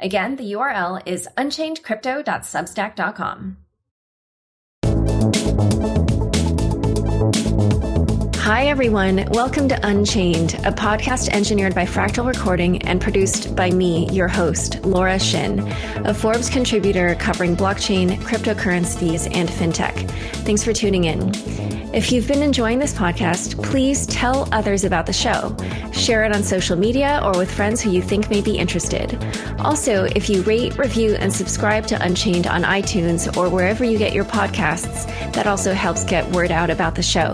Again, the URL is unchainedcrypto.substack.com. Hi, everyone. Welcome to Unchained, a podcast engineered by Fractal Recording and produced by me, your host, Laura Shin, a Forbes contributor covering blockchain, cryptocurrencies, and fintech. Thanks for tuning in. If you've been enjoying this podcast, please tell others about the show. Share it on social media or with friends who you think may be interested. Also, if you rate, review, and subscribe to Unchained on iTunes or wherever you get your podcasts, that also helps get word out about the show.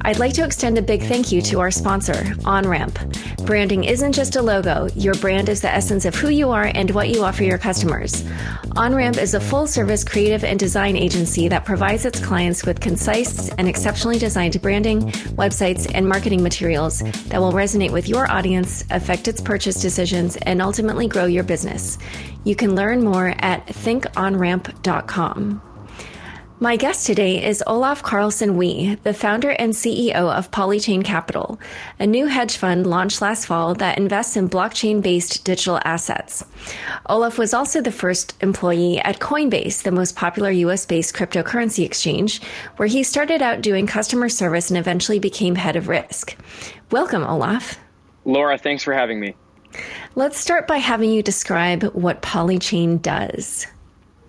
I'd like to extend a big thank you to our sponsor, OnRamp. Branding isn't just a logo, your brand is the essence of who you are and what you offer your customers. OnRamp is a full service creative and design agency that provides its clients with concise and exceptionally designed branding, websites, and marketing materials that will resonate with your audience, affect its purchase decisions, and ultimately grow your business. You can learn more at thinkonramp.com. My guest today is Olaf Carlson Wee, the founder and CEO of Polychain Capital, a new hedge fund launched last fall that invests in blockchain based digital assets. Olaf was also the first employee at Coinbase, the most popular US based cryptocurrency exchange, where he started out doing customer service and eventually became head of risk. Welcome, Olaf. Laura, thanks for having me. Let's start by having you describe what Polychain does.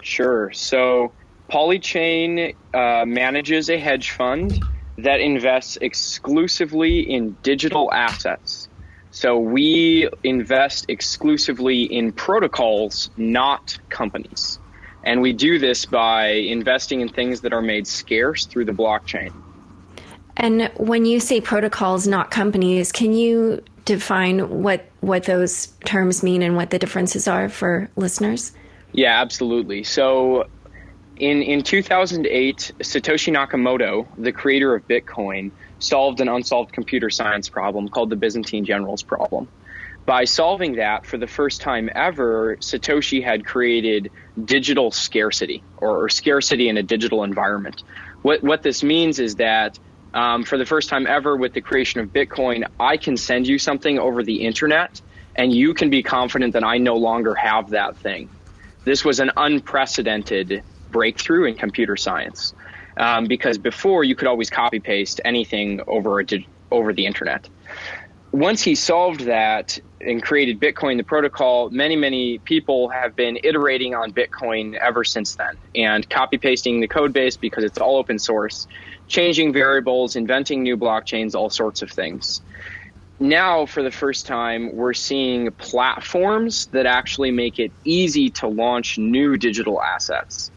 Sure. So, Polychain uh, manages a hedge fund that invests exclusively in digital assets. So we invest exclusively in protocols, not companies. And we do this by investing in things that are made scarce through the blockchain. And when you say protocols, not companies, can you define what what those terms mean and what the differences are for listeners? Yeah, absolutely. So in, in 2008, Satoshi Nakamoto, the creator of Bitcoin, solved an unsolved computer science problem called the Byzantine generals problem. By solving that for the first time ever, Satoshi had created digital scarcity or, or scarcity in a digital environment. What, what this means is that um, for the first time ever with the creation of Bitcoin, I can send you something over the internet and you can be confident that I no longer have that thing. This was an unprecedented breakthrough in computer science. Um, because before you could always copy paste anything over a, over the internet. Once he solved that and created Bitcoin, the protocol, many, many people have been iterating on Bitcoin ever since then and copy pasting the code base because it's all open source, changing variables, inventing new blockchains, all sorts of things. Now, for the first time, we're seeing platforms that actually make it easy to launch new digital assets.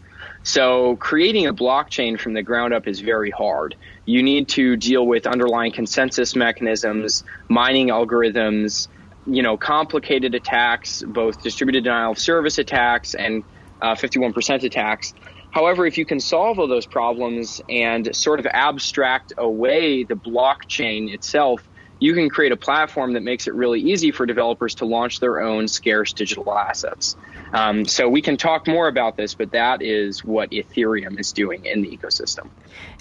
So creating a blockchain from the ground up is very hard. You need to deal with underlying consensus mechanisms, mining algorithms, you know, complicated attacks, both distributed denial of service attacks and uh, 51% attacks. However, if you can solve all those problems and sort of abstract away the blockchain itself, you can create a platform that makes it really easy for developers to launch their own scarce digital assets. Um, so we can talk more about this, but that is what Ethereum is doing in the ecosystem.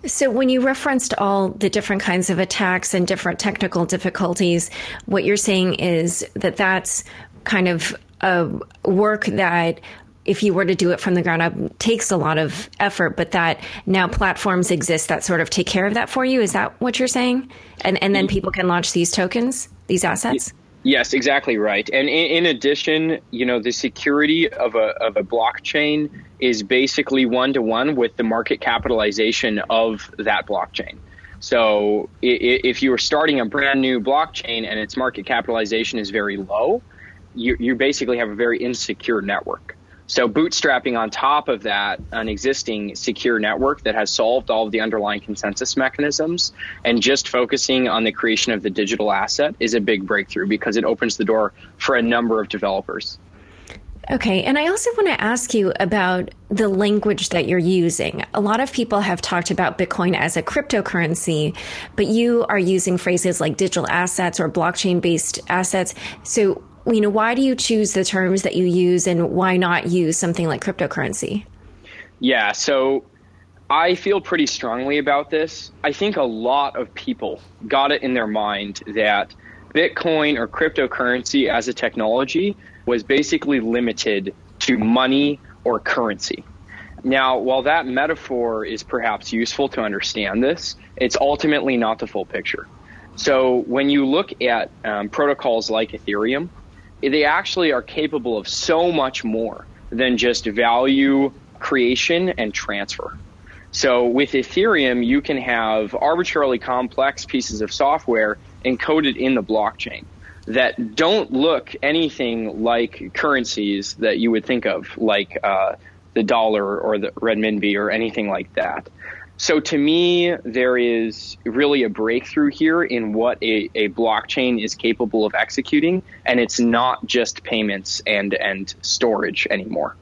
So when you referenced all the different kinds of attacks and different technical difficulties, what you're saying is that that's kind of a work that if you were to do it from the ground up takes a lot of effort but that now platforms exist that sort of take care of that for you is that what you're saying and and then mm-hmm. people can launch these tokens these assets Yes, exactly right. And in, in, addition, you know, the security of a, of a blockchain is basically one to one with the market capitalization of that blockchain. So if you are starting a brand new blockchain and its market capitalization is very low, you, you basically have a very insecure network. So bootstrapping on top of that an existing secure network that has solved all of the underlying consensus mechanisms and just focusing on the creation of the digital asset is a big breakthrough because it opens the door for a number of developers. Okay. And I also want to ask you about the language that you're using. A lot of people have talked about Bitcoin as a cryptocurrency, but you are using phrases like digital assets or blockchain based assets. So, you know, why do you choose the terms that you use and why not use something like cryptocurrency? Yeah. So, I feel pretty strongly about this. I think a lot of people got it in their mind that Bitcoin or cryptocurrency as a technology was basically limited to money or currency. Now, while that metaphor is perhaps useful to understand this, it's ultimately not the full picture. So, when you look at um, protocols like Ethereum, they actually are capable of so much more than just value creation and transfer. So, with Ethereum, you can have arbitrarily complex pieces of software encoded in the blockchain that don't look anything like currencies that you would think of, like uh, the dollar or the renminbi or anything like that. So to me, there is really a breakthrough here in what a, a blockchain is capable of executing, and it's not just payments and and storage anymore.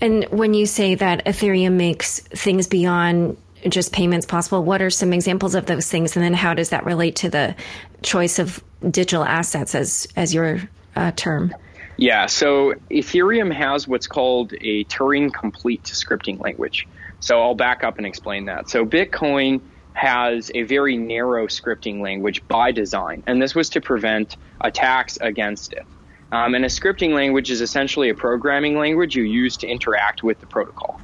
And when you say that Ethereum makes things beyond just payments possible, what are some examples of those things, and then how does that relate to the choice of digital assets as as your uh, term? Yeah, so Ethereum has what's called a Turing complete scripting language. So I'll back up and explain that. So Bitcoin has a very narrow scripting language by design, and this was to prevent attacks against it. Um, and a scripting language is essentially a programming language you use to interact with the protocol.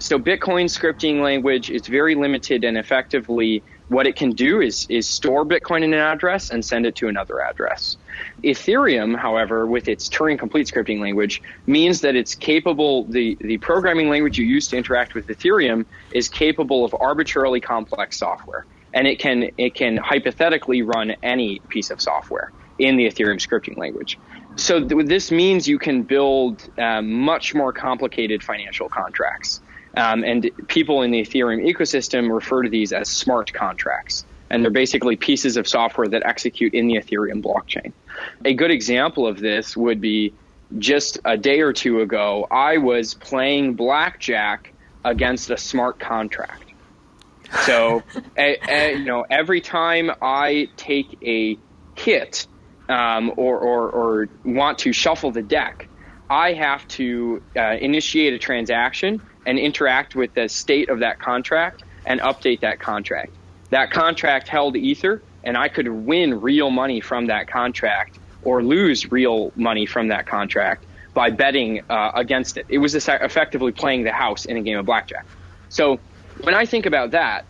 So Bitcoin scripting language is very limited and effectively what it can do is, is store Bitcoin in an address and send it to another address. Ethereum, however, with its Turing complete scripting language, means that it's capable, the, the programming language you use to interact with Ethereum is capable of arbitrarily complex software. And it can, it can hypothetically run any piece of software in the Ethereum scripting language. So th- this means you can build um, much more complicated financial contracts. Um, and people in the Ethereum ecosystem refer to these as smart contracts. And they're basically pieces of software that execute in the Ethereum blockchain. A good example of this would be just a day or two ago, I was playing blackjack against a smart contract. So, a, a, you know, every time I take a hit um, or, or, or, want to shuffle the deck, I have to uh, initiate a transaction and interact with the state of that contract and update that contract. That contract held ether, and I could win real money from that contract or lose real money from that contract by betting uh, against it. It was effectively playing the house in a game of blackjack. So when I think about that,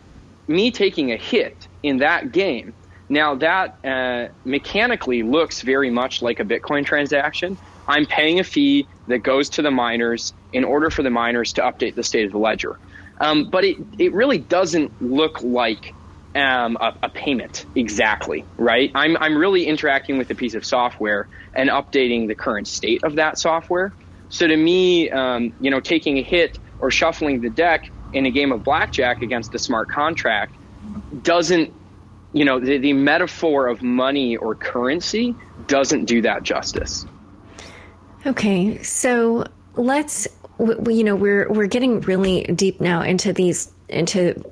me taking a hit in that game, now that uh, mechanically looks very much like a Bitcoin transaction. I'm paying a fee that goes to the miners in order for the miners to update the state of the ledger. Um, but it, it really doesn't look like um, a, a, payment exactly, right? I'm, I'm really interacting with a piece of software and updating the current state of that software. So to me, um, you know, taking a hit or shuffling the deck in a game of blackjack against a smart contract doesn't, you know, the, the metaphor of money or currency doesn't do that justice. Okay, so let's we, you know we're we're getting really deep now into these into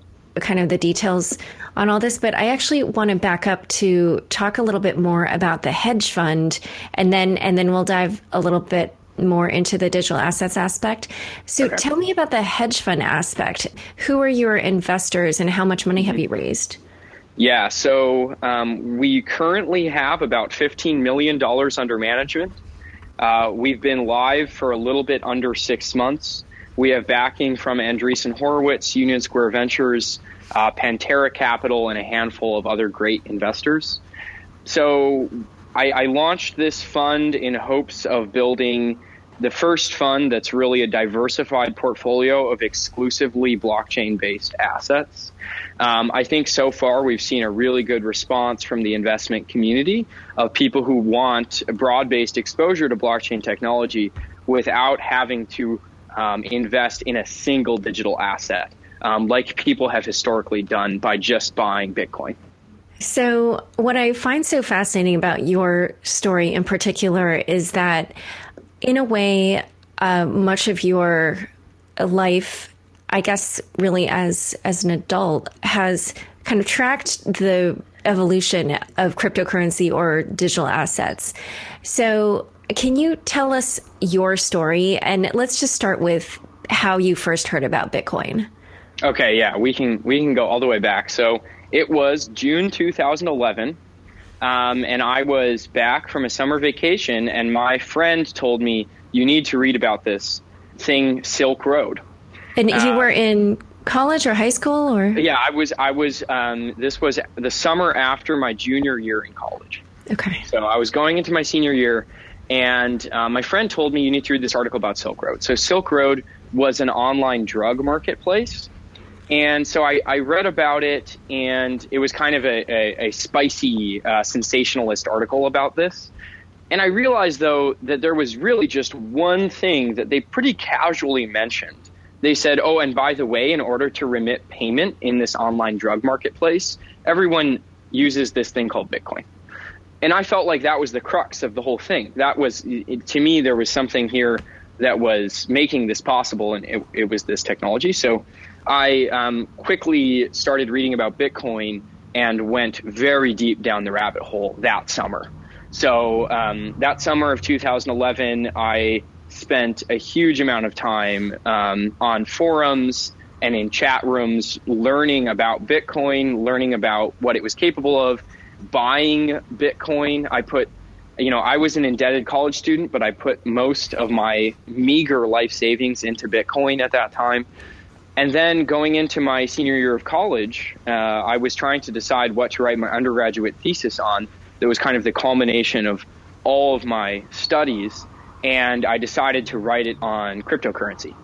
kind of the details on all this but i actually want to back up to talk a little bit more about the hedge fund and then and then we'll dive a little bit more into the digital assets aspect so okay. tell me about the hedge fund aspect who are your investors and how much money have you raised yeah so um, we currently have about $15 million under management uh, we've been live for a little bit under six months. We have backing from Andreessen Horowitz, Union Square Ventures, uh, Pantera Capital, and a handful of other great investors. So I, I launched this fund in hopes of building the first fund that's really a diversified portfolio of exclusively blockchain based assets. Um, I think so far we've seen a really good response from the investment community of people who want broad based exposure to blockchain technology without having to um, invest in a single digital asset, um, like people have historically done by just buying Bitcoin. So, what I find so fascinating about your story in particular is that in a way, uh, much of your life, I guess, really as as an adult, has kind of tracked the evolution of cryptocurrency or digital assets. So, can you tell us your story? And let's just start with how you first heard about Bitcoin. Okay, yeah, we can we can go all the way back. So it was June 2011, um, and I was back from a summer vacation, and my friend told me you need to read about this thing, Silk Road. And you uh, were in college or high school, or yeah, I was. I was. Um, this was the summer after my junior year in college. Okay. So I was going into my senior year, and uh, my friend told me you need to read this article about Silk Road. So Silk Road was an online drug marketplace. And so I, I read about it, and it was kind of a, a, a spicy, uh, sensationalist article about this. And I realized, though, that there was really just one thing that they pretty casually mentioned. They said, oh, and by the way, in order to remit payment in this online drug marketplace, everyone uses this thing called Bitcoin. And I felt like that was the crux of the whole thing. That was, to me, there was something here that was making this possible, and it, it was this technology. So I um, quickly started reading about Bitcoin and went very deep down the rabbit hole that summer. So um, that summer of 2011, I spent a huge amount of time um, on forums and in chat rooms learning about Bitcoin, learning about what it was capable of, buying Bitcoin. I put you know, I was an indebted college student, but I put most of my meager life savings into Bitcoin at that time. And then going into my senior year of college, uh, I was trying to decide what to write my undergraduate thesis on. That was kind of the culmination of all of my studies. And I decided to write it on cryptocurrency.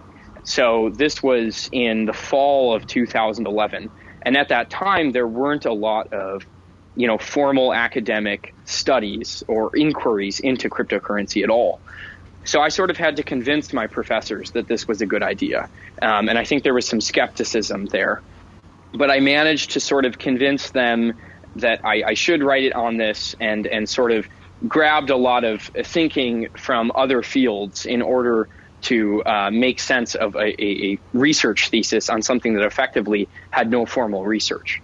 So this was in the fall of 2011. And at that time, there weren't a lot of you know, formal academic studies or inquiries into cryptocurrency at all. So I sort of had to convince my professors that this was a good idea. Um, and I think there was some skepticism there. But I managed to sort of convince them that I, I should write it on this and, and sort of grabbed a lot of thinking from other fields in order to uh, make sense of a, a, a, research thesis on something that effectively had no formal research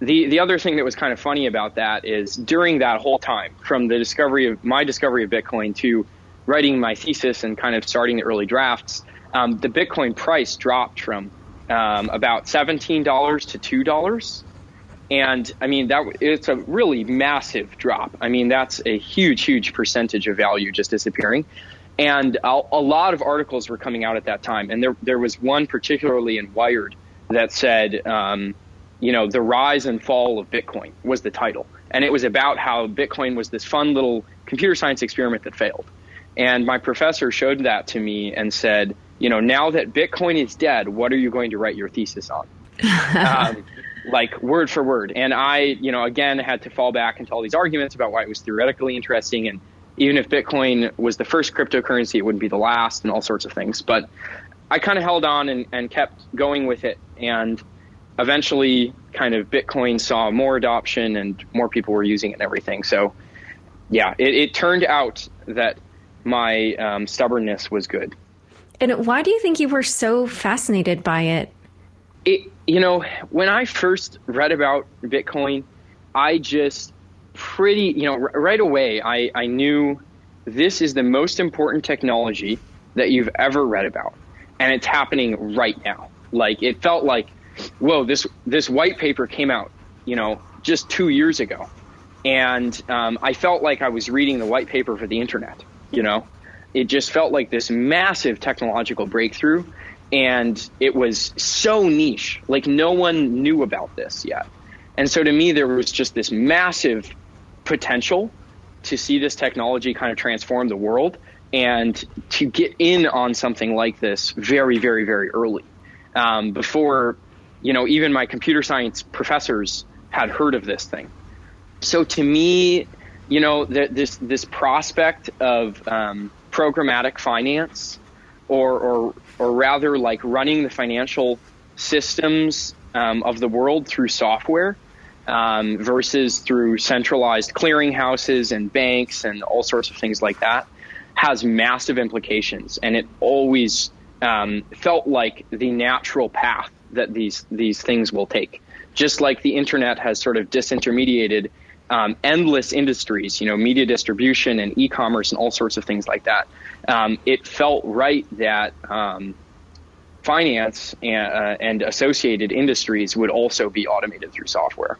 the the other thing that was kind of funny about that is during that whole time, from the discovery of my discovery of Bitcoin to writing my thesis and kind of starting the early drafts, um, the Bitcoin price dropped from um, about seventeen dollars to two dollars, and I mean that it's a really massive drop. I mean that's a huge, huge percentage of value just disappearing. And a, a lot of articles were coming out at that time, and there there was one particularly in Wired that said. Um, you know, the rise and fall of Bitcoin was the title. And it was about how Bitcoin was this fun little computer science experiment that failed. And my professor showed that to me and said, you know, now that Bitcoin is dead, what are you going to write your thesis on? um, like word for word. And I, you know, again had to fall back into all these arguments about why it was theoretically interesting. And even if Bitcoin was the first cryptocurrency, it wouldn't be the last and all sorts of things. But I kind of held on and, and kept going with it. And eventually kind of Bitcoin saw more adoption and more people were using it and everything. So yeah, it, it turned out that my um, stubbornness was good. And why do you think you were so fascinated by it? It, you know, when I first read about Bitcoin, I just pretty, you know, r- right away, I, I knew this is the most important technology that you've ever read about. And it's happening right now. Like, it felt like whoa, this this white paper came out, you know, just two years ago, and um, I felt like I was reading the white paper for the internet. You know, it just felt like this massive technological breakthrough, and it was so niche, like no one knew about this yet. And so to me, there was just this massive potential to see this technology kind of transform the world and to get in on something like this very, very, very early. Um, before you know, even my computer science professors had heard of this thing. So to me, you know, this this prospect of um, programmatic finance, or, or or rather like running the financial systems um, of the world through software um, versus through centralized clearinghouses and banks and all sorts of things like that. has massive implications, and it always um, felt like the natural path that these these things will take. Just like the internet has sort of disintermediated um, endless industries, you know, media distribution and e-commerce and all sorts of things like that. Um, it felt right that um, finance and, uh, and associated industries would also be automated through software.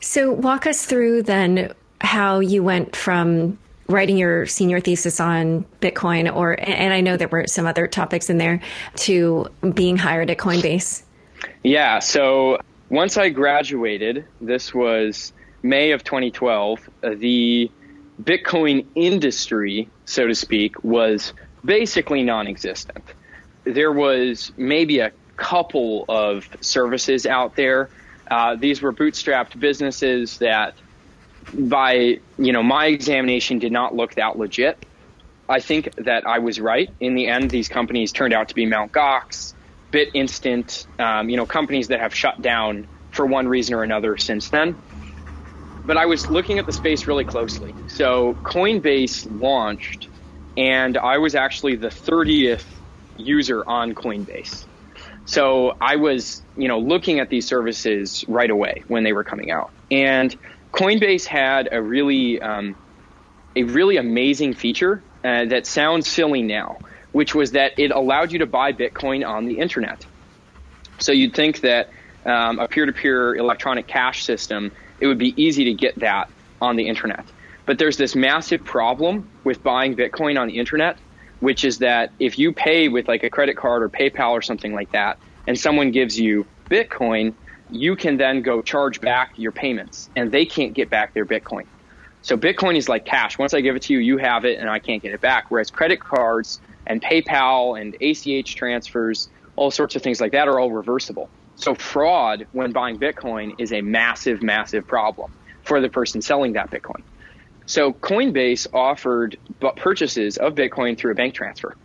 So, walk us through then how you went from writing your senior thesis on Bitcoin, or and I know there were some other topics in there, to being hired at Coinbase. Yeah. So once I graduated, this was May of 2012. Uh, the Bitcoin industry, so to speak, was basically non-existent. There was maybe a couple of services out there. Uh, these were bootstrapped businesses that by you know my examination did not look that legit. I think that I was right. In the end, these companies turned out to be Mt. Gox, BitInstant, um, you know, companies that have shut down for one reason or another since then. But I was looking at the space really closely. So Coinbase launched, and I was actually the 30th user on Coinbase. So I was, you know, looking at these services right away when they were coming out. And Coinbase had a really um, a really amazing feature uh, that sounds silly now, which was that it allowed you to buy Bitcoin on the internet. So you'd think that um, a peer-to-peer electronic cash system, it would be easy to get that on the internet. But there's this massive problem with buying Bitcoin on the internet, which is that if you pay with like a credit card or PayPal or something like that, and someone gives you Bitcoin, you can then go charge back your payments and they can't get back their Bitcoin. So Bitcoin is like cash. Once I give it to you, you have it and I can't get it back. Whereas credit cards and PayPal and ACH transfers, all sorts of things like that are all reversible. So fraud when buying Bitcoin is a massive, massive problem for the person selling that Bitcoin. So Coinbase offered purchases of Bitcoin through a bank transfer.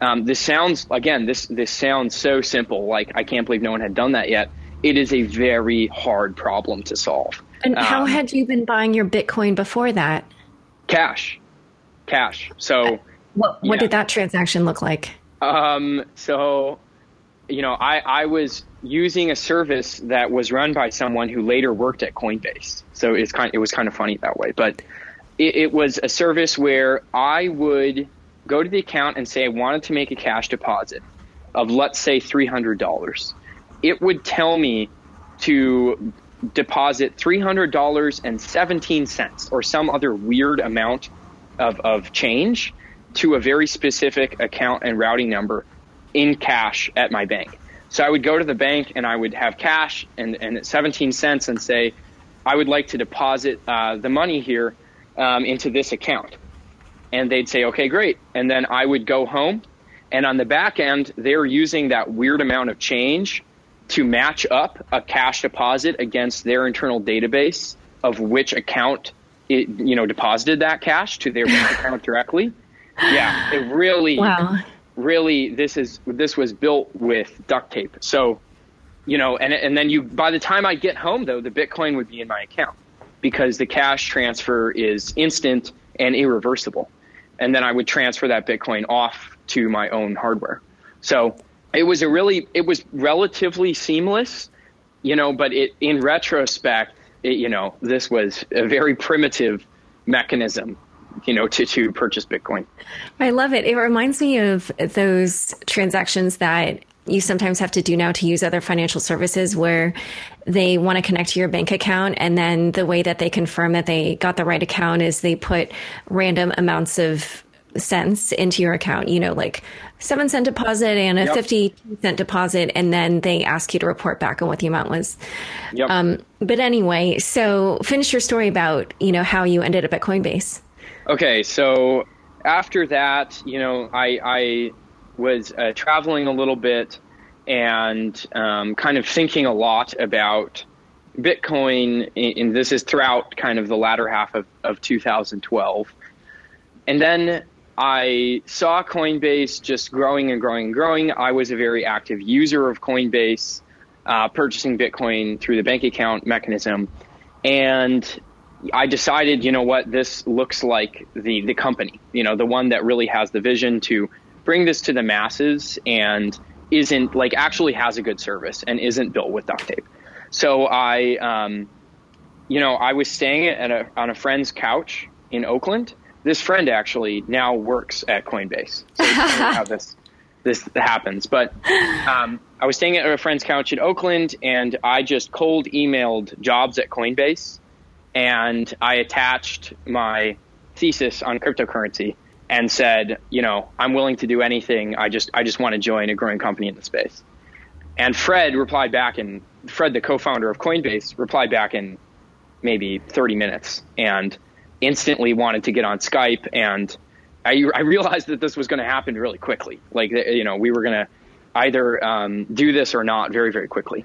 Um, this sounds again, this this sounds so simple. Like I can't believe no one had done that yet it is a very hard problem to solve. And how um, had you been buying your Bitcoin before that? Cash, cash. So, what what yeah. did that transaction look like? Um, so, you know, I I was using a service that was run by someone who later worked at Coinbase. So it's kind it was kind of funny that way, but it, it was a service where I would go to the account and say I wanted to make a cash deposit of let's say three hundred dollars it would tell me to deposit $300.17 or some other weird amount of, of change to a very specific account and routing number in cash at my bank. So I would go to the bank and I would have cash and, and 17 cents and say, I would like to deposit uh, the money here um, into this account. And they'd say, okay, great. And then I would go home. And on the back end, they're using that weird amount of change to match up a cash deposit against their internal database of which account it, you know, deposited that cash to their bank account directly. Yeah, it really, wow. Really, this is this was built with duct tape. So, you know, and and then you by the time I get home though, the Bitcoin would be in my account because the cash transfer is instant and irreversible, and then I would transfer that Bitcoin off to my own hardware. So it was a really it was relatively seamless, you know, but it in retrospect, it, you know, this was a very primitive mechanism you know to to purchase bitcoin i love it it reminds me of those transactions that you sometimes have to do now to use other financial services where they want to connect to your bank account and then the way that they confirm that they got the right account is they put random amounts of cents into your account, you know, like seven cent deposit and a yep. 50 cent deposit. And then they ask you to report back on what the amount was. Yep. Um, but anyway, so finish your story about, you know, how you ended up at Coinbase. Okay. So after that, you know, I, I was uh, traveling a little bit and um, kind of thinking a lot about Bitcoin. And this is throughout kind of the latter half of, of 2012. And then I saw Coinbase just growing and growing and growing. I was a very active user of Coinbase, uh, purchasing Bitcoin through the bank account mechanism. And I decided, you know what, this looks like the the company, you know, the one that really has the vision to bring this to the masses and isn't like actually has a good service and isn't built with duct tape. So I, um, you know, I was staying at a, on a friend's couch in Oakland. This friend actually now works at Coinbase. So how this this happens. But um, I was staying at a friend's couch in Oakland, and I just cold emailed jobs at Coinbase, and I attached my thesis on cryptocurrency and said, you know, I'm willing to do anything. I just I just want to join a growing company in the space. And Fred replied back, and Fred, the co-founder of Coinbase, replied back in maybe 30 minutes, and instantly wanted to get on Skype and I, I realized that this was going to happen really quickly. Like, you know, we were going to either um, do this or not very, very quickly.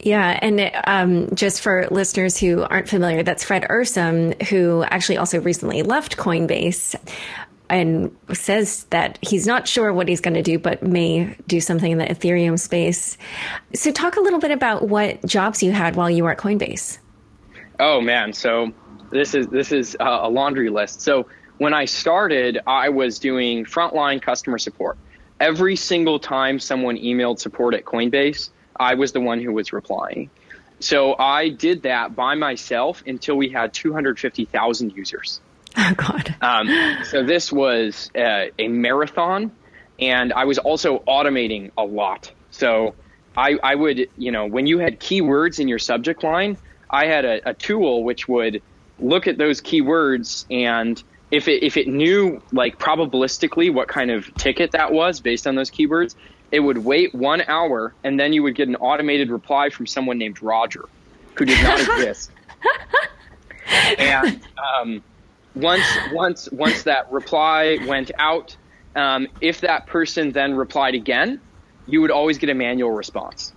Yeah, and um, just for listeners who aren't familiar, that's Fred Ehrsam, who actually also recently left Coinbase and says that he's not sure what he's going to do, but may do something in the Ethereum space. So, talk a little bit about what jobs you had while you were at Coinbase. Oh man, so this is this is a laundry list. So when I started, I was doing frontline customer support. Every single time someone emailed support at Coinbase, I was the one who was replying. So I did that by myself until we had 250,000 users. Oh, God. Um, so this was uh, a marathon, and I was also automating a lot. So I, I, would, you know, when you had keywords in your subject line, I had a, a tool which would look at those keywords and if it if it knew like probabilistically what kind of ticket that was based on those keywords, it would wait one hour and then you would get an automated reply from someone named Roger, who did not exist. and um, once once once that reply went out, um, if that person then replied again, you would always get a manual response.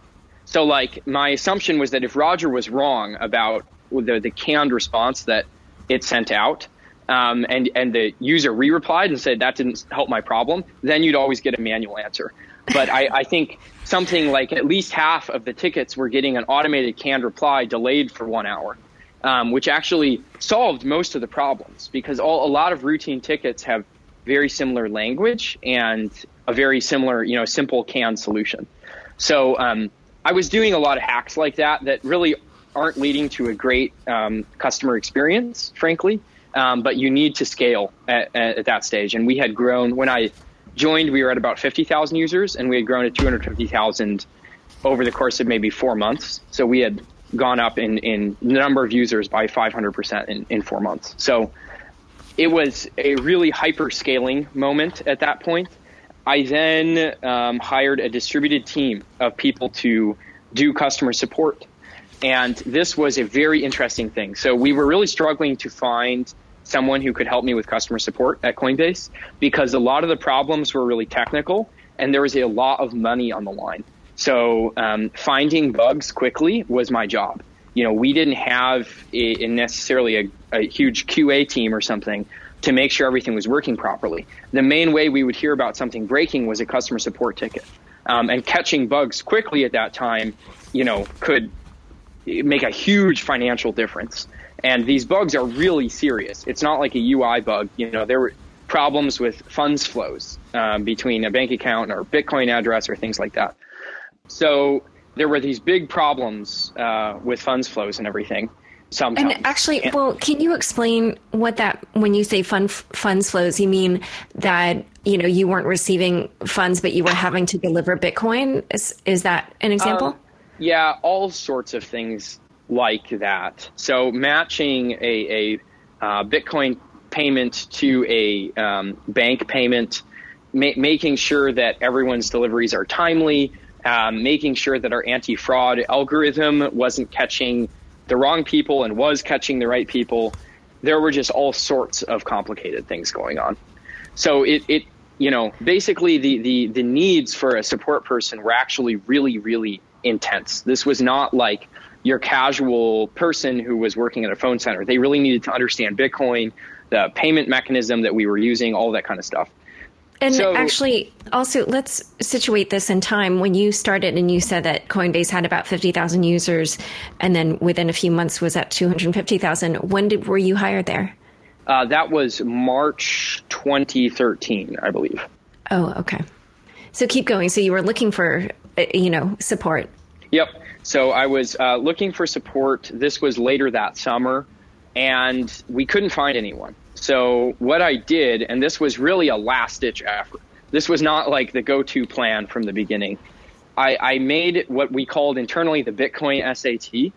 So like my assumption was that if Roger was wrong about the the canned response that it sent out, um, and and the user re-replied and said that didn't help my problem, then you'd always get a manual answer. But I, I think something like at least half of the tickets were getting an automated canned reply delayed for one hour, um, which actually solved most of the problems because all, a lot of routine tickets have very similar language and a very similar, you know, simple canned solution. So um, I was doing a lot of hacks like that that really aren't leading to a great um, customer experience, frankly. Um, but you need to scale at, at, that stage. And we had grown when I joined, we were at about 50,000 users, and we had grown to 250,000 over the course of maybe four months. So we had gone up in, in number of users by 500% in, in four months. So it was a really hyper scaling moment at that point. I then um, hired a distributed team of people to do customer support. And this was a very interesting thing. So we were really struggling to find someone who could help me with customer support at Coinbase because a lot of the problems were really technical and there was a lot of money on the line. So um, finding bugs quickly was my job. You know, we didn't have a, necessarily a, a huge QA team or something to make sure everything was working properly. The main way we would hear about something breaking was a customer support ticket. Um, and catching bugs quickly at that time, you know, could make a huge financial difference. And these bugs are really serious. It's not like a UI bug. You know, there were problems with funds flows um, between a bank account or Bitcoin address or things like that. So there were these big problems uh, with funds flows and everything. sometimes. And actually, well, can you explain what that when you say fund funds flows, you mean that you know you weren't receiving funds, but you were having to deliver Bitcoin? Is is that an example? Um, yeah, all sorts of things like that. So matching a, a uh, Bitcoin payment to a um, bank payment, ma- making sure that everyone's deliveries are timely, um, making sure that our anti-fraud algorithm wasn't catching the wrong people and was catching the right people. There were just all sorts of complicated things going on. So it, it you know, basically the, the, the needs for a support person were actually really, really intense. This was not like your casual person who was working at a phone center. They really needed to understand Bitcoin, the payment mechanism that we were using, all that kind of stuff. And so, actually, also, let's situate this in time. When you started and you said that Coinbase had about 50,000 users, and then within a few months was at 250,000, when did, were you hired there? Uh, that was March 2013, I believe. Oh, okay. So keep going. So you were looking for, uh, you know, support. Yep. So I was uh, looking for support. This was later that summer, and we couldn't find anyone. So what I did, and this was really a last ditch effort. This was not like the go to plan from the beginning. I, I, made what we called internally the Bitcoin SAT.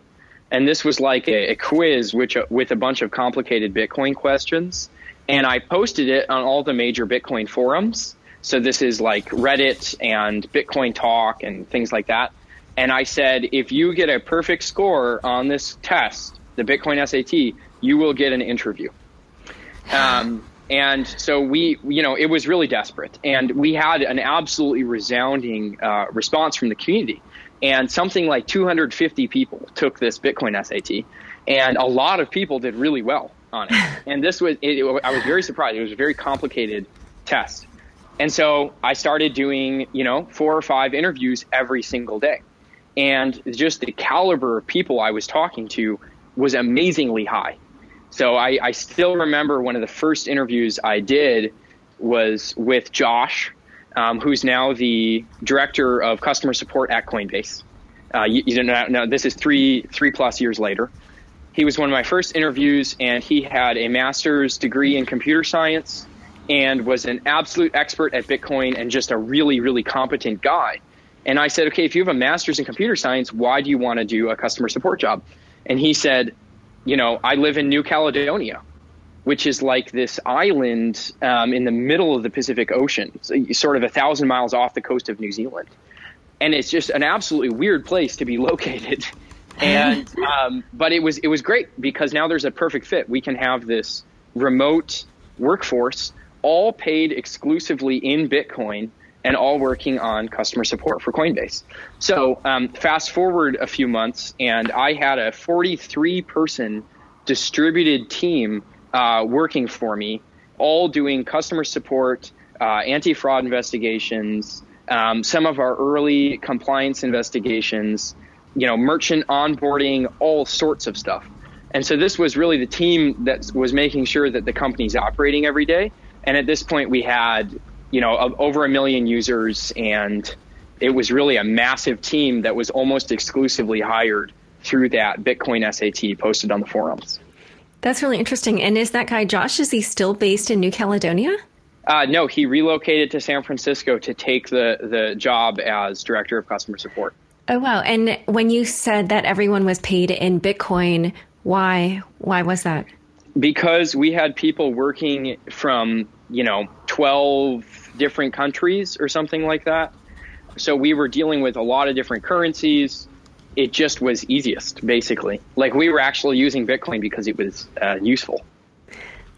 And this was like a, a quiz which, uh, with a bunch of complicated Bitcoin questions. And I posted it on all the major Bitcoin forums. So this is like Reddit and Bitcoin Talk and things like that. And I said, if you get a perfect score on this test, the Bitcoin SAT, you will get an interview. Um, and so we, you know, it was really desperate. And we had an absolutely resounding uh, response from the community. And something like 250 people took this Bitcoin SAT. And a lot of people did really well on it. And this was, it, it, I was very surprised. It was a very complicated test. And so I started doing, you know, four or five interviews every single day. And just the caliber of people I was talking to was amazingly high. So I, I still remember one of the first interviews I did was with Josh, um, who's now the director of customer support at Coinbase. Uh, you, you know, this is three three plus years later. He was one of my first interviews, and he had a master's degree in computer science and was an absolute expert at Bitcoin and just a really really competent guy. And I said, okay, if you have a master's in computer science, why do you want to do a customer support job? And he said, you know, I live in New Caledonia, which is like this island um, in the middle of the Pacific Ocean, sort of a thousand miles off the coast of New Zealand. And it's just an absolutely weird place to be located. And um, but it was it was great because now there's a perfect fit. We can have this remote workforce, all paid exclusively in Bitcoin and all working on customer support for Coinbase. So um, fast forward a few months, and I had a 43 person distributed team uh, working for me, all doing customer support, uh, anti fraud investigations, um, some of our early compliance investigations, you know, merchant onboarding, all sorts of stuff. And so this was really the team that was making sure that the company's operating every day. And at this point, we had you know, over a million users, and it was really a massive team that was almost exclusively hired through that Bitcoin SAT posted on the forums. That's really interesting. And is that guy Josh? Is he still based in New Caledonia? Uh, no, he relocated to San Francisco to take the the job as director of customer support. Oh wow! And when you said that everyone was paid in Bitcoin, why why was that? Because we had people working from you know twelve different countries or something like that. So we were dealing with a lot of different currencies. It just was easiest, basically. Like we were actually using Bitcoin because it was uh, useful.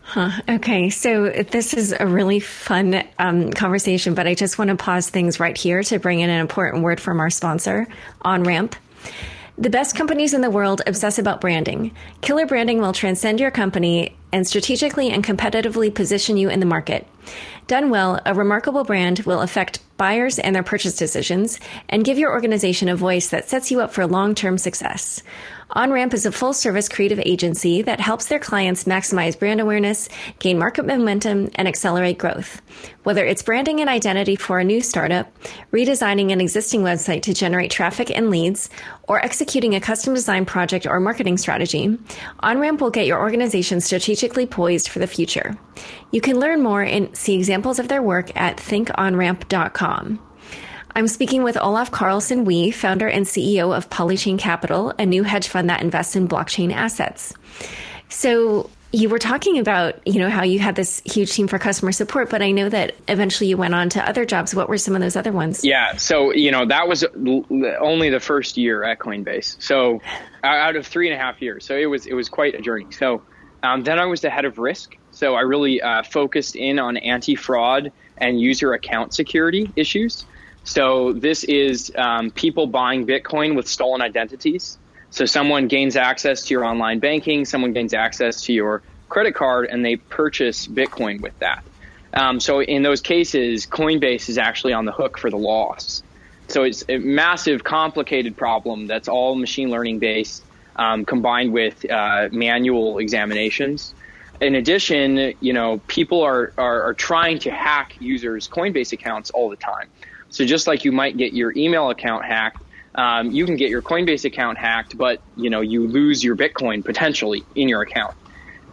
Huh. Okay. So this is a really fun um, conversation, but I just want to pause things right here to bring in an important word from our sponsor, OnRamp. The best companies in the world obsess about branding. Killer branding will transcend your company and strategically and competitively position you in the market. Done well, a remarkable brand will affect buyers and their purchase decisions, and give your organization a voice that sets you up for long term success. OnRamp is a full service creative agency that helps their clients maximize brand awareness, gain market momentum, and accelerate growth. Whether it's branding an identity for a new startup, redesigning an existing website to generate traffic and leads, or executing a custom design project or marketing strategy, OnRamp will get your organization strategically poised for the future. You can learn more and see examples of their work at thinkonramp.com. I'm speaking with Olaf Carlson Wee, founder and CEO of Polychain Capital, a new hedge fund that invests in blockchain assets. So, you were talking about, you know, how you had this huge team for customer support, but I know that eventually you went on to other jobs. What were some of those other ones? Yeah, so you know that was only the first year at Coinbase. So out of three and a half years, so it was it was quite a journey. So um, then I was the head of risk. So I really uh, focused in on anti-fraud and user account security issues. So this is um, people buying Bitcoin with stolen identities. So someone gains access to your online banking, someone gains access to your credit card, and they purchase Bitcoin with that. Um, so in those cases, Coinbase is actually on the hook for the loss. So it's a massive, complicated problem that's all machine learning based, um, combined with uh, manual examinations. In addition, you know, people are, are, are trying to hack users' Coinbase accounts all the time. So just like you might get your email account hacked, um, you can get your Coinbase account hacked, but you know you lose your Bitcoin potentially in your account.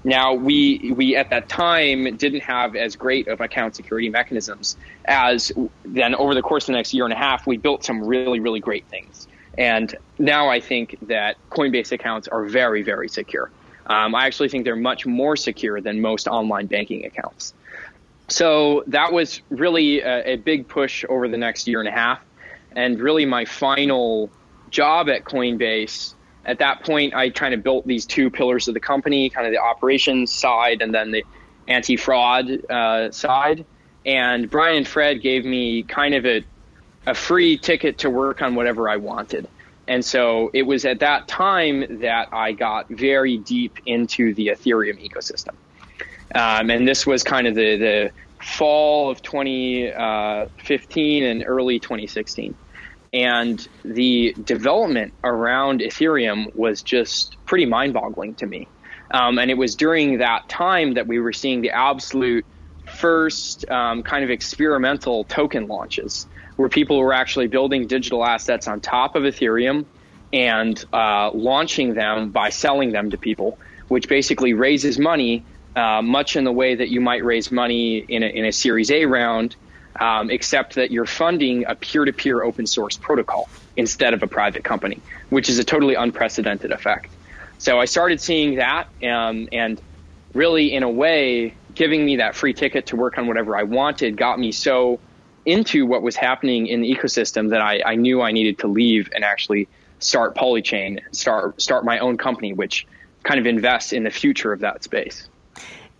Now we we at that time didn't have as great of account security mechanisms as then over the course of the next year and a half we built some really really great things. And now I think that Coinbase accounts are very very secure. Um, I actually think they're much more secure than most online banking accounts. So that was really a, a, big push over the next year and a half. And really, my final job at Coinbase, at that point, I kind of built these two pillars of the company kind of the operations side and then the anti fraud uh, side. And Brian and Fred gave me kind of a, a free ticket to work on whatever I wanted. And so it was at that time that I got very deep into the Ethereum ecosystem. Um, and this was kind of the, the fall of 2015 and early 2016. And the development around Ethereum was just pretty mind boggling to me. Um, and it was during that time that we were seeing the absolute first um, kind of experimental token launches, where people were actually building digital assets on top of Ethereum and uh, launching them by selling them to people, which basically raises money uh, much in the way that you might raise money in a, in a Series A round, um, except that you're funding a peer to peer open source protocol instead of a private company, which is a totally unprecedented effect. So I started seeing that, um, and really, in a way, giving me that free ticket to work on whatever I wanted got me so into what was happening in the ecosystem that I, I knew I needed to leave and actually start Polychain, start start my own company, which kind of invests in the future of that space.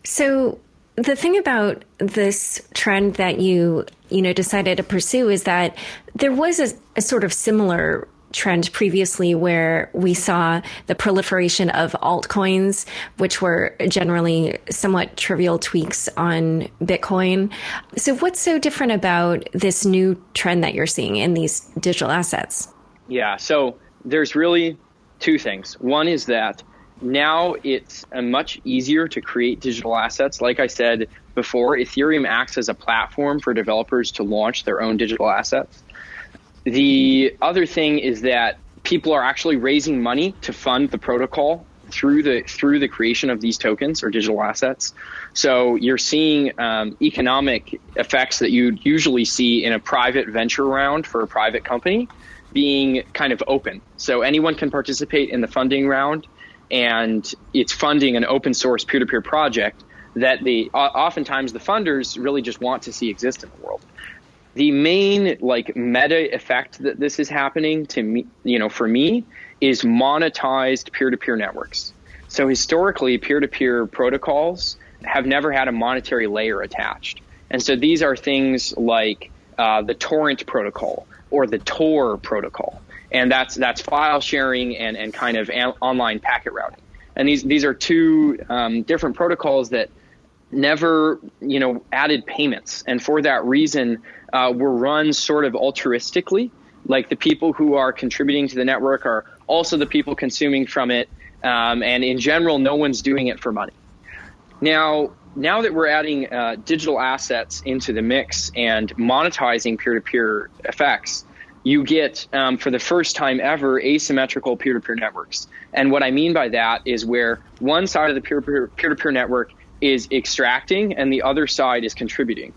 So the thing about this trend that you you know decided to pursue is that there was a, a, sort of similar trend previously where we saw the proliferation of altcoins which were generally somewhat trivial tweaks on bitcoin. So what's so different about this new trend that you're seeing in these digital assets? Yeah so there's really two things. One is that now it's much easier to create digital assets. Like I said before, Ethereum acts as a platform for developers to launch their own digital assets. The other thing is that people are actually raising money to fund the protocol through the through the creation of these tokens or digital assets. So you're seeing um, economic effects that you'd usually see in a private venture round for a private company being kind of open. So anyone can participate in the funding round and it's funding an open source peer to peer project that the oftentimes the funders really just want to see exist in the world. The main like meta effect that this is happening to me, you know, for me is monetized peer to peer networks. So historically, peer to peer protocols have never had a monetary layer attached. And so these are things like uh, the torrent protocol or the Tor protocol and that's that's file sharing and, and kind of an, online packet routing. And these these are two um, different protocols that never you know added payments, and for that reason, uh, were run sort of altruistically. Like the people who are contributing to the network are also the people consuming from it. Um, and in general, no one's doing it for money. Now, now that we're adding uh, digital assets into the mix and monetizing peer to peer effects, you get, um, for the first time ever, asymmetrical peer to peer networks. And what I mean by that is where one side of the peer to peer network is extracting and the other side is contributing.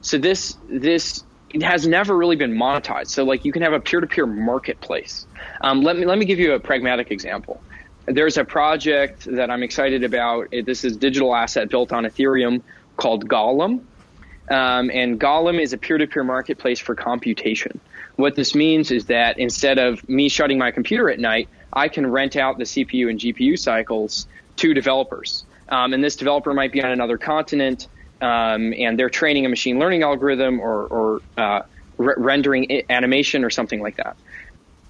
So this, this has never really been monetized. So like you can have a peer to peer marketplace. Um, let me, let me give you a pragmatic example. There's a project that I'm excited about. This is digital asset built on Ethereum called Golem. Um, and Golem is a peer to peer marketplace for computation. What this means is that instead of me shutting my computer at night, I can rent out the CPU and GPU cycles to developers. Um, and this developer might be on another continent, um, and they're training a machine learning algorithm or, or uh, re- rendering animation or something like that.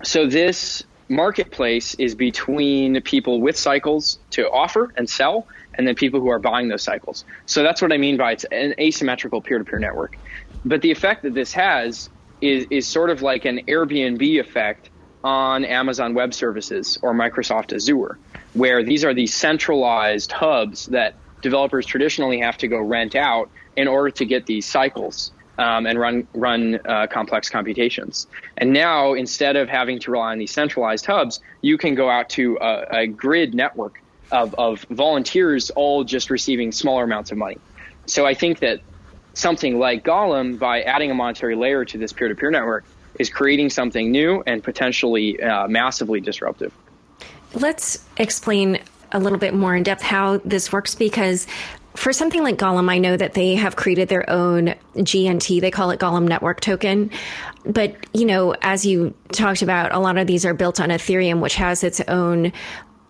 So this marketplace is between people with cycles to offer and sell, and then people who are buying those cycles. So that's what I mean by it's an asymmetrical peer-to-peer network. But the effect that this has is, is sort of like an Airbnb effect on Amazon Web Services or Microsoft Azure, where these are these centralized hubs that developers traditionally have to go rent out in order to get these cycles um, and run run uh, complex computations. And now, instead of having to rely on these centralized hubs, you can go out to a, a grid network of, of volunteers all just receiving smaller amounts of money. So I think that something like Golem, by adding a monetary layer to this peer to peer network, is creating something new and potentially uh, massively disruptive. Let's explain a little bit more in depth how this works because for something like Golem, I know that they have created their own GNT. They call it Golem Network Token. But, you know, as you talked about, a lot of these are built on Ethereum, which has its own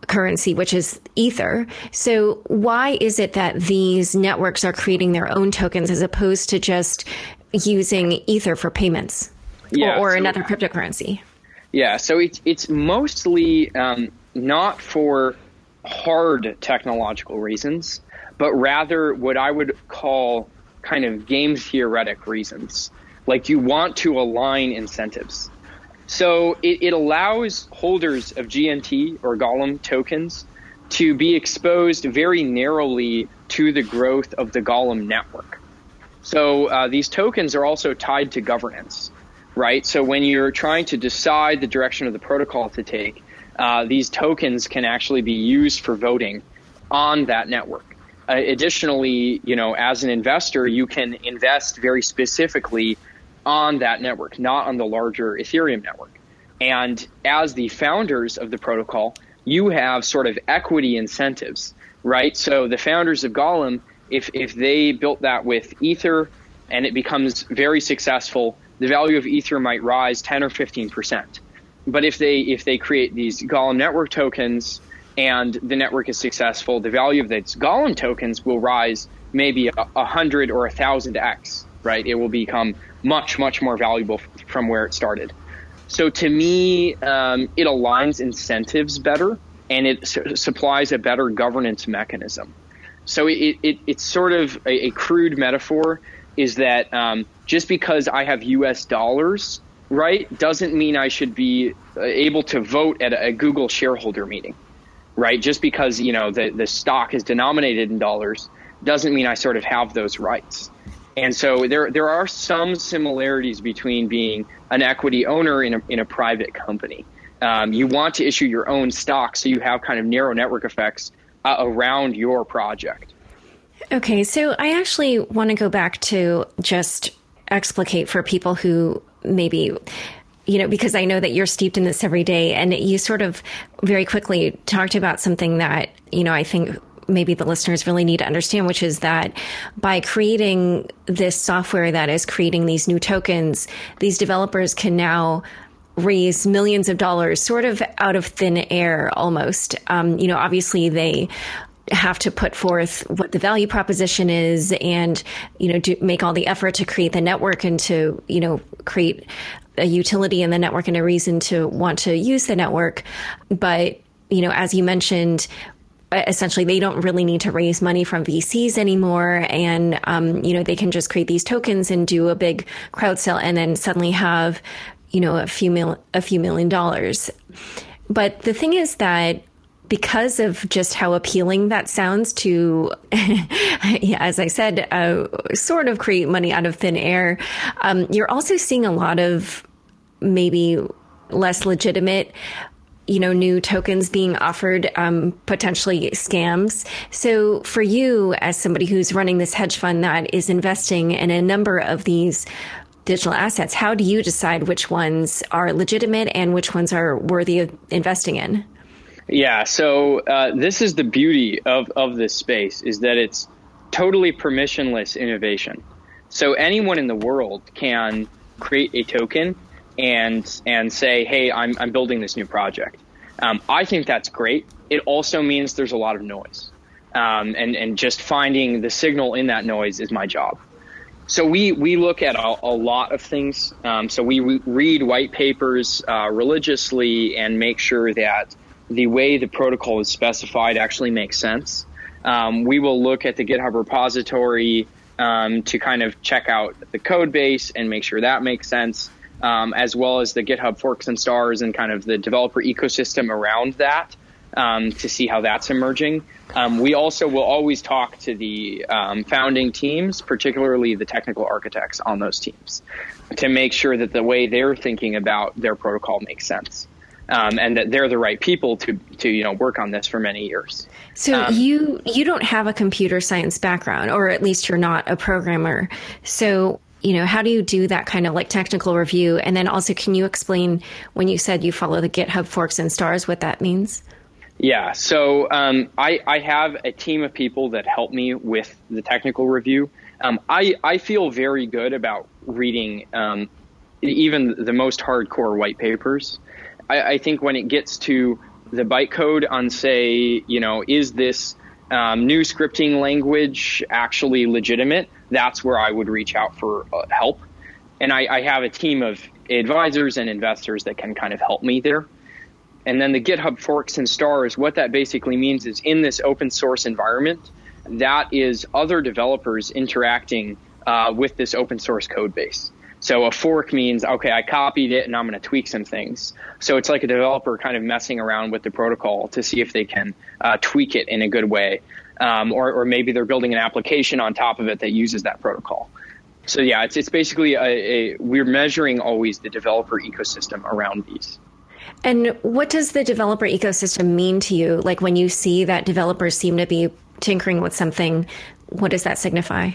currency, which is Ether. So why is it that these networks are creating their own tokens as opposed to just using Ether for payments yeah, or, or so, another cryptocurrency? Yeah, so it's it's mostly um, not for hard technological reasons, but rather what I would call kind of game theoretic reasons. Like you want to align incentives. So it, it allows holders of GNT or Golem tokens to be exposed very narrowly to the growth of the Golem network. So uh, these tokens are also tied to governance, right? So when you're trying to decide the direction of the protocol to take, uh, these tokens can actually be used for voting on that network. Uh, additionally, you know, as an investor, you can invest very specifically on that network, not on the larger Ethereum network. And as the founders of the protocol, you have sort of equity incentives, right? So the founders of Golem, if, if they built that with Ether and it becomes very successful, the value of Ether might rise 10 or 15 percent. But if they if they create these Golem network tokens and the network is successful, the value of those Golem tokens will rise maybe a hundred or a thousand x. Right? It will become much, much more valuable from where it started. So to me, um, it aligns incentives better and it su- supplies a better governance mechanism. So it, it, it's sort of a, a, crude metaphor is that um, just because I have US dollars, right, doesn't mean I should be uh, able to vote at a, a Google shareholder meeting, right? Just because, you know, the, the stock is denominated in dollars doesn't mean I sort of have those rights. And so there there are some similarities between being an equity owner in a, in a private company. Um, you want to issue your own stock so you have kind of narrow network effects uh, around your project. Okay, so I actually want to go back to just explicate for people who maybe you know, because I know that you're steeped in this every day and you sort of very quickly talked about something that, you know, I think maybe the listeners really need to understand, which is that by creating this software that is creating these new tokens, these developers can now raise millions of dollars sort of out of thin air almost. Um, you know, obviously they have to put forth what the value proposition is and you know do, make all the effort to create the network and to you know create a utility in the network and a reason to want to use the network but you know as you mentioned essentially they don't really need to raise money from VCs anymore, and um, you know they can just create these tokens and do a big crowd sale, and then suddenly have you know a few mil- a few million dollars. But the thing is that because of just how appealing that sounds to, as I said, uh, sort of create money out of thin air, um, you're also seeing a lot of maybe less legitimate you know, new tokens being offered, um, potentially scams. So for you, as somebody who's running this hedge fund that is investing in a number of these digital assets, how do you decide which ones are legitimate and which ones are worthy of investing in? Yeah, so uh, this is the beauty of, of this space is that it's totally permissionless innovation. So anyone in the world can create a token and and say, hey, I'm, I'm building this new project. Um, I think that's great. It also means there's a lot of noise. Um, and, and just finding the signal in that noise is my job. So we, we look at a, a lot of things. Um, so we re- read white papers uh, religiously and make sure that the way the protocol is specified actually makes sense. Um, we will look at the GitHub repository um, to kind of check out the code base and make sure that makes sense, um, as well as the GitHub forks and stars and kind of the developer ecosystem around that um, to see how that's emerging. Um, we also will always talk to the um, founding teams, particularly the technical architects on those teams, to make sure that the way they're thinking about their protocol makes sense um, and that they're the right people to to you know work on this for many years. So um, you you don't have a computer science background, or at least you're not a programmer. So you know how do you do that kind of like technical review? And then also, can you explain when you said you follow the GitHub forks and stars what that means? Yeah, so um, I, I have a team of people that help me with the technical review. Um, I, I feel very good about reading um, even the most hardcore white papers. I, I, think when it gets to the bytecode on, say, you know, is this um, new scripting language actually legitimate? That's where I would reach out for uh, help. And I, I have a team of advisors and investors that can kind of help me there. And then the GitHub forks and stars, what that basically means is in this open source environment, that is other developers interacting uh, with this open source code base. So a fork means, okay, I copied it and I'm going to tweak some things. So it's like a developer kind of messing around with the protocol to see if they can uh, tweak it in a good way. Um, or, or, maybe they're building an application on top of it that uses that protocol. So yeah, it's, it's basically a, a we're measuring always the developer ecosystem around these. And what does the developer ecosystem mean to you? Like when you see that developers seem to be tinkering with something, what does that signify?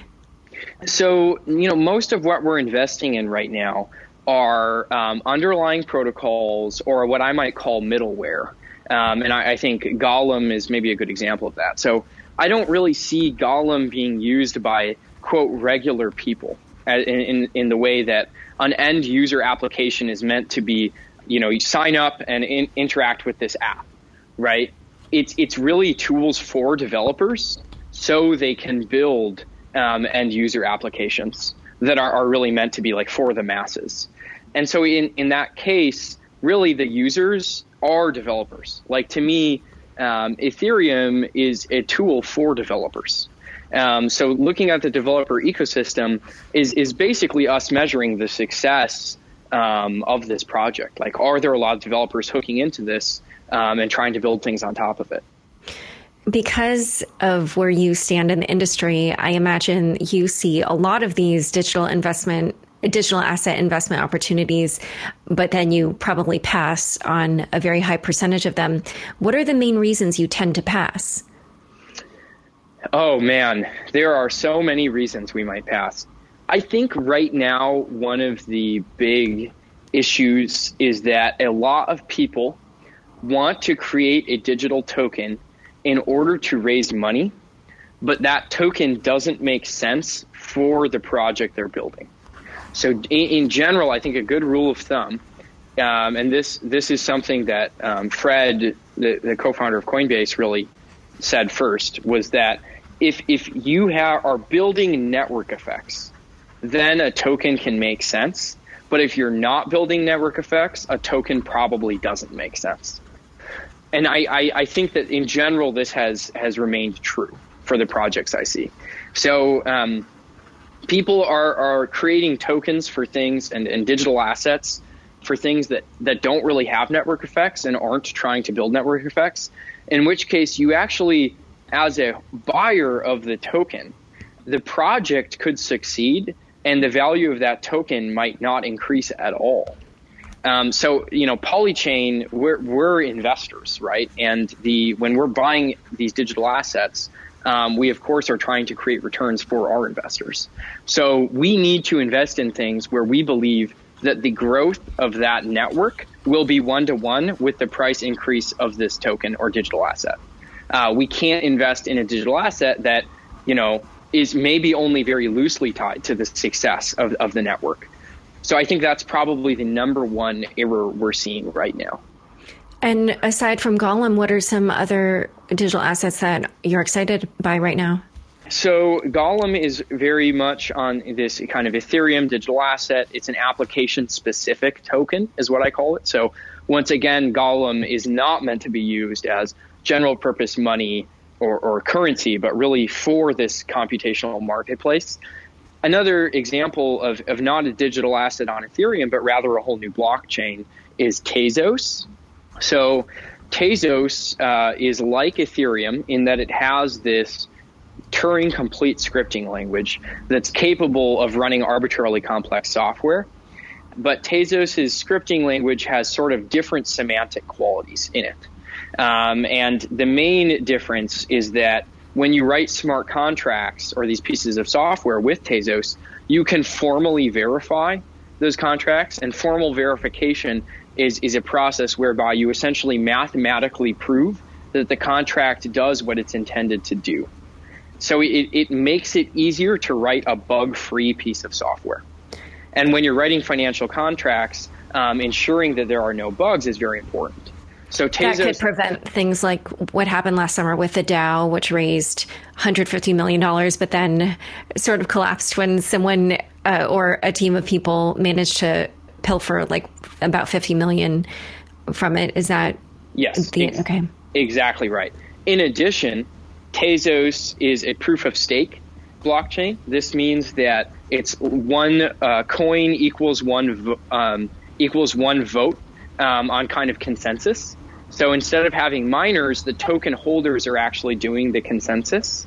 So, you know, most of what we're investing in right now are um, underlying protocols or what I might call middleware. Um, and I, I, think Golem is maybe a good example of that. So I don't really see Golem being used by, quote, regular people in, in, in the way that an end user application is meant to be, you know, you sign up and in, interact with this app, right? It's, it's really tools for developers so they can build um, end user applications that are, are really meant to be like for the masses. And so in, in that case, really the users are developers. Like to me, um, Ethereum is a tool for developers. Um, so looking at the developer ecosystem is is basically us measuring the success um, of this project. Like, are there a lot of developers hooking into this um, and trying to build things on top of it? Because of where you stand in the industry, I imagine you see a lot of these digital investment, digital asset investment opportunities, but then you probably pass on a very high percentage of them. What are the main reasons you tend to pass? Oh man, there are so many reasons we might pass. I think right now, one of the big issues is that a lot of people want to create a digital token in order to raise money, but that token doesn't make sense for the project they're building. So in, in general, I think a good rule of thumb, um, and this this is something that um, Fred, the, the co-founder of Coinbase, really said first was that if if you are building network effects, then a token can make sense. But if you're not building network effects, a token probably doesn't make sense. And I, I, I, think that in general this has has remained true for the projects I see. So um, people are are creating tokens for things and, and digital assets for things that that don't really have network effects and aren't trying to build network effects. In which case, you actually, as a buyer of the token, the project could succeed and the value of that token might not increase at all. Um, so you know, Polychain, we're we're investors, right? And the when we're buying these digital assets, um, we of course are trying to create returns for our investors. So we need to invest in things where we believe that the growth of that network will be one to one with the price increase of this token or digital asset. Uh, we can't invest in a digital asset that you know is maybe only very loosely tied to the success of, of the network. So I think that's probably the number one error we're seeing right now. And aside from Golem, what are some other digital assets that you're excited by right now? So Golem is very much on this kind of Ethereum digital asset. It's an application specific token is what I call it. So once again, Golem is not meant to be used as general purpose money or, or currency, but really for this computational marketplace. Another example of, of not a digital asset on Ethereum, but rather a whole new blockchain is Tezos. So Tezos uh, is like Ethereum in that it has this Turing complete scripting language that's capable of running arbitrarily complex software. But Tezos' scripting language has sort of different semantic qualities in it. Um, and the main difference is that when you write smart contracts or these pieces of software with Tezos, you can formally verify those contracts, and formal verification is, is a process whereby you essentially mathematically prove that the contract does what it's intended to do. So it, it makes it easier to write a bug free piece of software. And when you're writing financial contracts, um, ensuring that there are no bugs is very important. So Tezos, that could prevent things like what happened last summer with the DAO, which raised 150 million dollars, but then sort of collapsed when someone uh, or a team of people managed to pilfer like about 50 million from it. Is that yes? The, ex- okay, exactly right. In addition, Tezos is a proof of stake blockchain. This means that it's one uh, coin equals one vo- um, equals one vote um, on kind of consensus. So instead of having miners, the token holders are actually doing the consensus.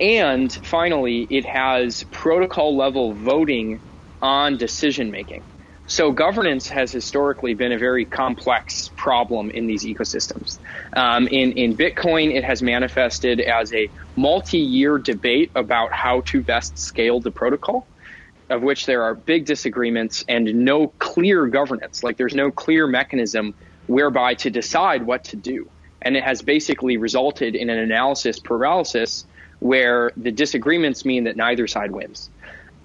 And finally, it has protocol level voting on decision making. So governance has historically been a very complex problem in these ecosystems. Um, in, in Bitcoin, it has manifested as a multi-year debate about how to best scale the protocol, of which there are big disagreements and no clear governance. Like there's no clear mechanism whereby to decide what to do. And it has basically resulted in an analysis paralysis where the disagreements mean that neither side wins.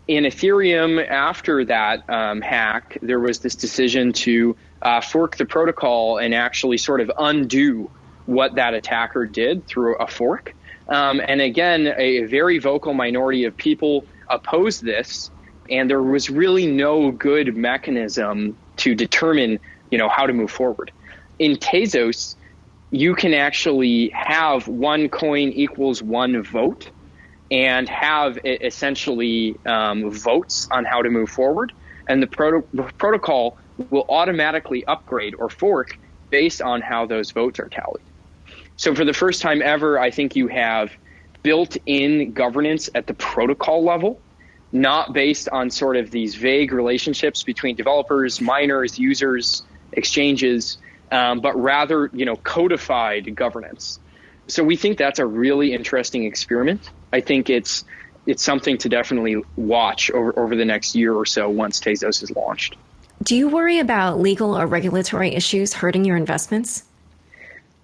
In Ethereum, after that um, hack, there was this decision to uh, fork the protocol and actually sort of undo what that attacker did through a fork. Um, and again, a very vocal minority of people opposed this, and there was really no good mechanism to determine you know, how to move forward. In Tezos, you can actually have one coin equals one vote and have essentially um, votes on how to move forward. And the, proto- protocol will automatically upgrade or fork based on how those votes are tallied. So for the first time ever, I think you have built in governance at the protocol level, not based on sort of these vague relationships between developers, miners, users, exchanges, um, but rather, you know, codified governance. So we think that's a really interesting experiment. I think it's it's something to definitely watch over, over the next year or so once Tezos is launched. Do you worry about legal or regulatory issues hurting your investments?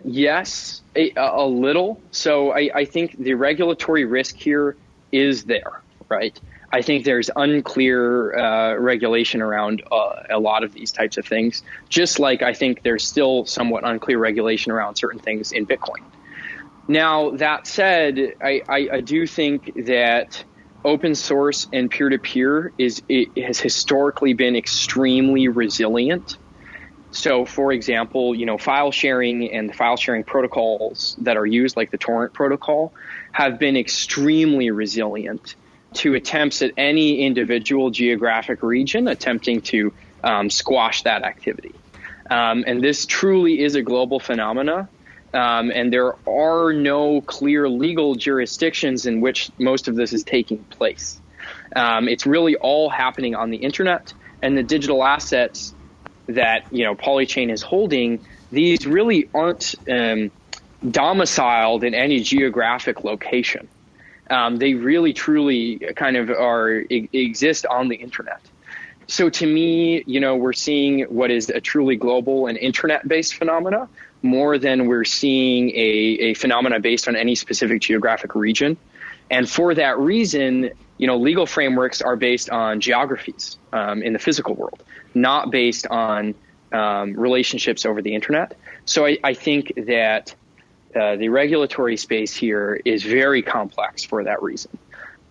Yes, a, a little. So I, I think the regulatory risk here is there, right? I think there's unclear uh, regulation around uh, a lot of these types of things, just like I think there's still somewhat unclear regulation around certain things in Bitcoin. Now, that said, I, I, I do think that open source and peer to peer is has historically been extremely resilient. So, for example, you know, file sharing and the file sharing protocols that are used, like the torrent protocol, have been extremely resilient to attempts at any individual geographic region attempting to um, squash that activity. Um, and this truly is a global phenomena. Um, and there are no clear legal jurisdictions in which most of this is taking place. Um, it's really all happening on the internet, and the digital assets that you know Polychain is holding, these really aren't um, domiciled in any geographic location. Um, they really, truly, kind of are exist on the internet. So to me, you know, we're seeing what is a truly global and internet-based phenomena more than we're seeing a, a phenomena based on any specific geographic region. And for that reason, you know, legal frameworks are based on geographies um, in the physical world, not based on um, relationships over the internet. So I, I think that uh, the regulatory space here is very complex for that reason.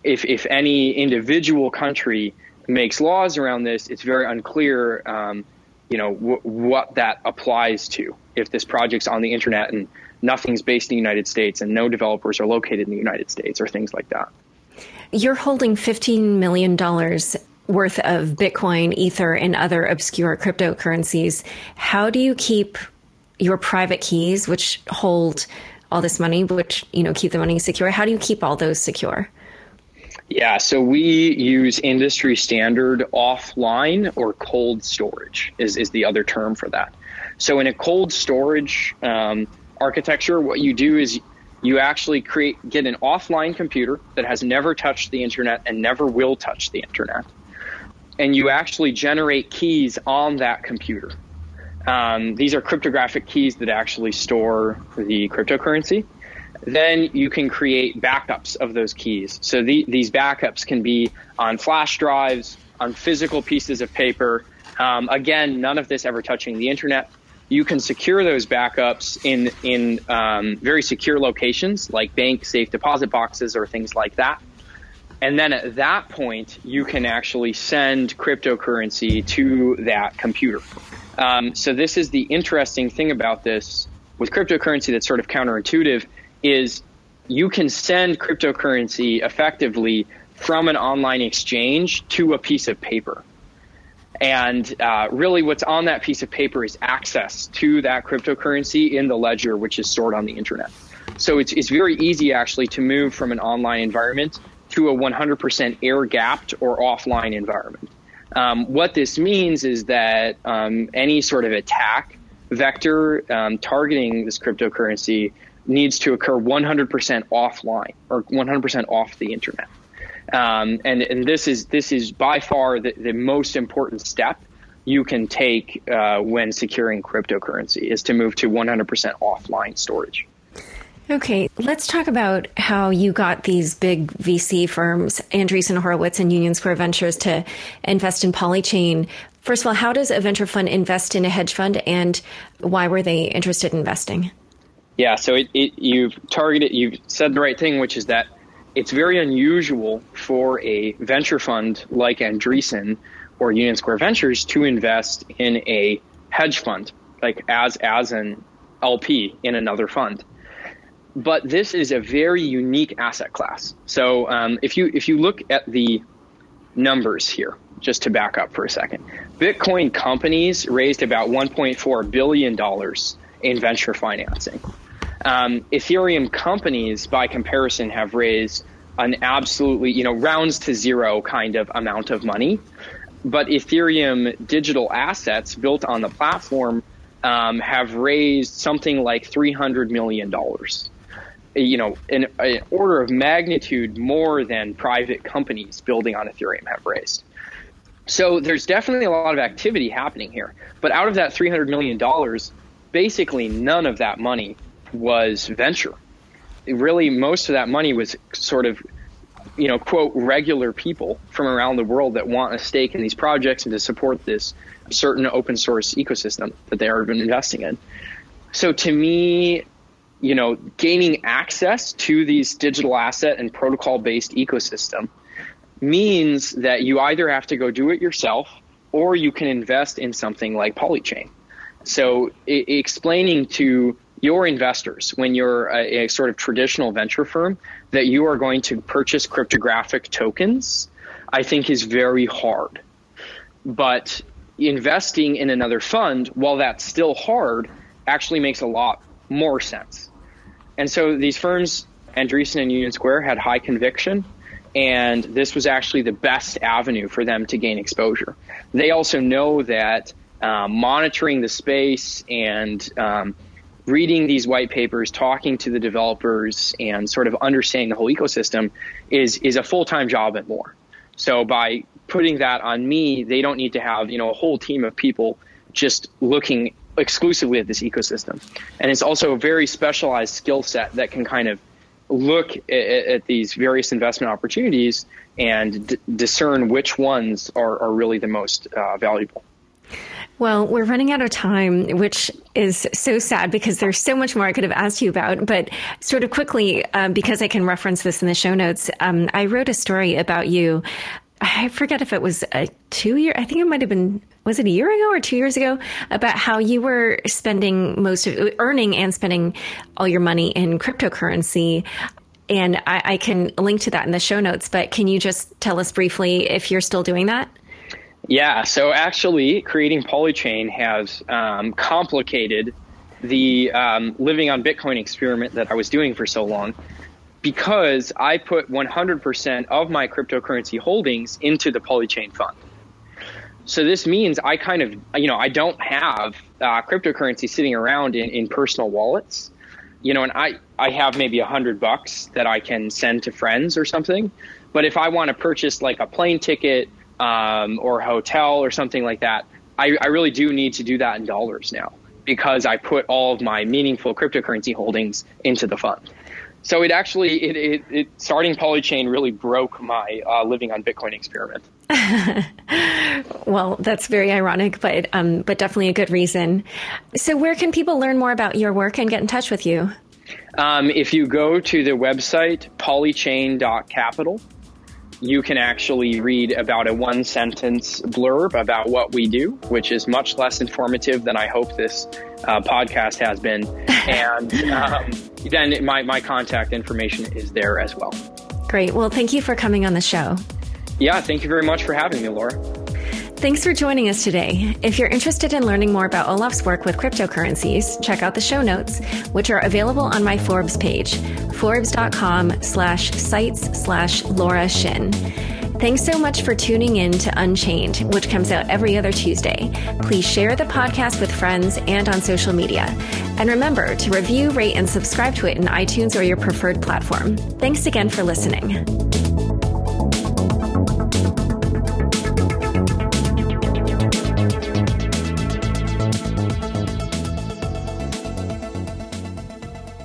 If, if any individual country makes laws around this, it's very unclear, um, you know, w- what that applies to. If this project's on the internet and nothing's based in the United States and no developers are located in the United States or things like that. You're holding $15 million worth of Bitcoin, Ether, and other obscure cryptocurrencies. How do you keep your private keys, which hold all this money, which, you know, keep the money secure? How do you keep all those secure? Yeah, so we use industry standard offline or cold storage is, is the other term for that. So in a cold storage um, architecture, what you do is you actually create get an offline computer that has never touched the internet and never will touch the internet, and you actually generate keys on that computer. Um, these are cryptographic keys that actually store the cryptocurrency then you can create backups of those keys. So the, these backups can be on flash drives, on physical pieces of paper. Um, again, none of this ever touching the internet. You can secure those backups in in um, very secure locations like bank safe deposit boxes or things like that. And then at that point, you can actually send cryptocurrency to that computer. Um, so this is the interesting thing about this with cryptocurrency that's sort of counterintuitive is you can send cryptocurrency effectively from an online exchange to a piece of paper. And uh, really, what's on that piece of paper is access to that cryptocurrency in the ledger, which is stored on the internet. So it's, it's very easy actually to move from an online environment to a 100% air gapped or offline environment. Um, what this means is that um, any sort of attack vector um, targeting this cryptocurrency needs to occur 100% offline or 100% off the internet. Um, and, and this is this is by far the, the most important step you can take uh, when securing cryptocurrency is to move to 100% offline storage. Okay, let's talk about how you got these big VC firms, Andreessen Horowitz and Union Square Ventures, to invest in Polychain. First of all, how does a venture fund invest in a hedge fund, and why were they interested in investing? Yeah, so it, it, you've targeted, you've said the right thing, which is that it's very unusual for a venture fund like Andreessen or Union Square Ventures to invest in a hedge fund, like as as an LP in another fund. But this is a very unique asset class. So um, if you if you look at the numbers here, just to back up for a second, Bitcoin companies raised about 1.4 billion dollars in venture financing. Um, Ethereum companies, by comparison, have raised an absolutely, you know, rounds to zero kind of amount of money. But Ethereum digital assets built on the platform um, have raised something like $300 million. You know, an, an order of magnitude more than private companies building on Ethereum have raised. So there's definitely a lot of activity happening here. But out of that $300 million, basically none of that money was venture. Really, most of that money was sort of, you know, quote, regular people from around the world that want a stake in these projects and to support this certain open source ecosystem that they are investing in. So to me, you know, gaining access to these digital asset and protocol based ecosystem means that you either have to go do it yourself or you can invest in something like Polychain. So I- explaining to your investors when you're a, a, sort of traditional venture firm that you are going to purchase cryptographic tokens, I think is very hard. But investing in another fund, while that's still hard, actually makes a lot more sense. And so these firms, Andreessen and Union Square, had high conviction, and this was actually the best avenue for them to gain exposure. They also know that um, monitoring the space and um, reading these white papers, talking to the developers, and sort of understanding the whole ecosystem is is a full time job and more. So by putting that on me, they don't need to have you know a whole team of people just looking exclusively at this ecosystem. And it's also a very specialized skill set that can kind of look at, at these various investment opportunities and d- discern which ones are, are really the most uh, valuable. Well, we're running out of time, which is so sad because there's so much more I could have asked you about. But sort of quickly, um, because I can reference this in the show notes, um, I wrote a story about you. I forget if it was a two year, I think it might have been, was it a year ago or two years ago, about how you were spending most of, earning and spending all your money in cryptocurrency. And I, I can link to that in the show notes, but can you just tell us briefly if you're still doing that? Yeah, so actually, creating Polychain has um, complicated the um, living on Bitcoin experiment that I was doing for so long because I put 100% of my cryptocurrency holdings into the Polychain fund. So this means I kind of, you know, I don't have uh, cryptocurrency sitting around in, in personal wallets, you know, and I, I have maybe a hundred bucks that I can send to friends or something. But if I want to purchase like a plane ticket um, or a hotel or something like that, I, I really do need to do that in dollars now because I put all of my meaningful cryptocurrency holdings into the fund. So it actually, it, it, it starting Polychain really broke my uh, living on Bitcoin experiment. well, that's very ironic, but um, but definitely a good reason. So, where can people learn more about your work and get in touch with you? Um, if you go to the website polychain.capital, you can actually read about a one sentence blurb about what we do, which is much less informative than I hope this uh, podcast has been. And um, then my, my contact information is there as well. Great. Well, thank you for coming on the show. Yeah, thank you very much for having me, Laura. Thanks for joining us today. If you're interested in learning more about Olaf's work with cryptocurrencies, check out the show notes, which are available on my Forbes page, forbes.com slash sites slash Laura Shin. Thanks so much for tuning in to Unchained, which comes out every other Tuesday. Please share the podcast with friends and on social media. And remember to review, rate, and subscribe to it in iTunes or your preferred platform. Thanks again for listening.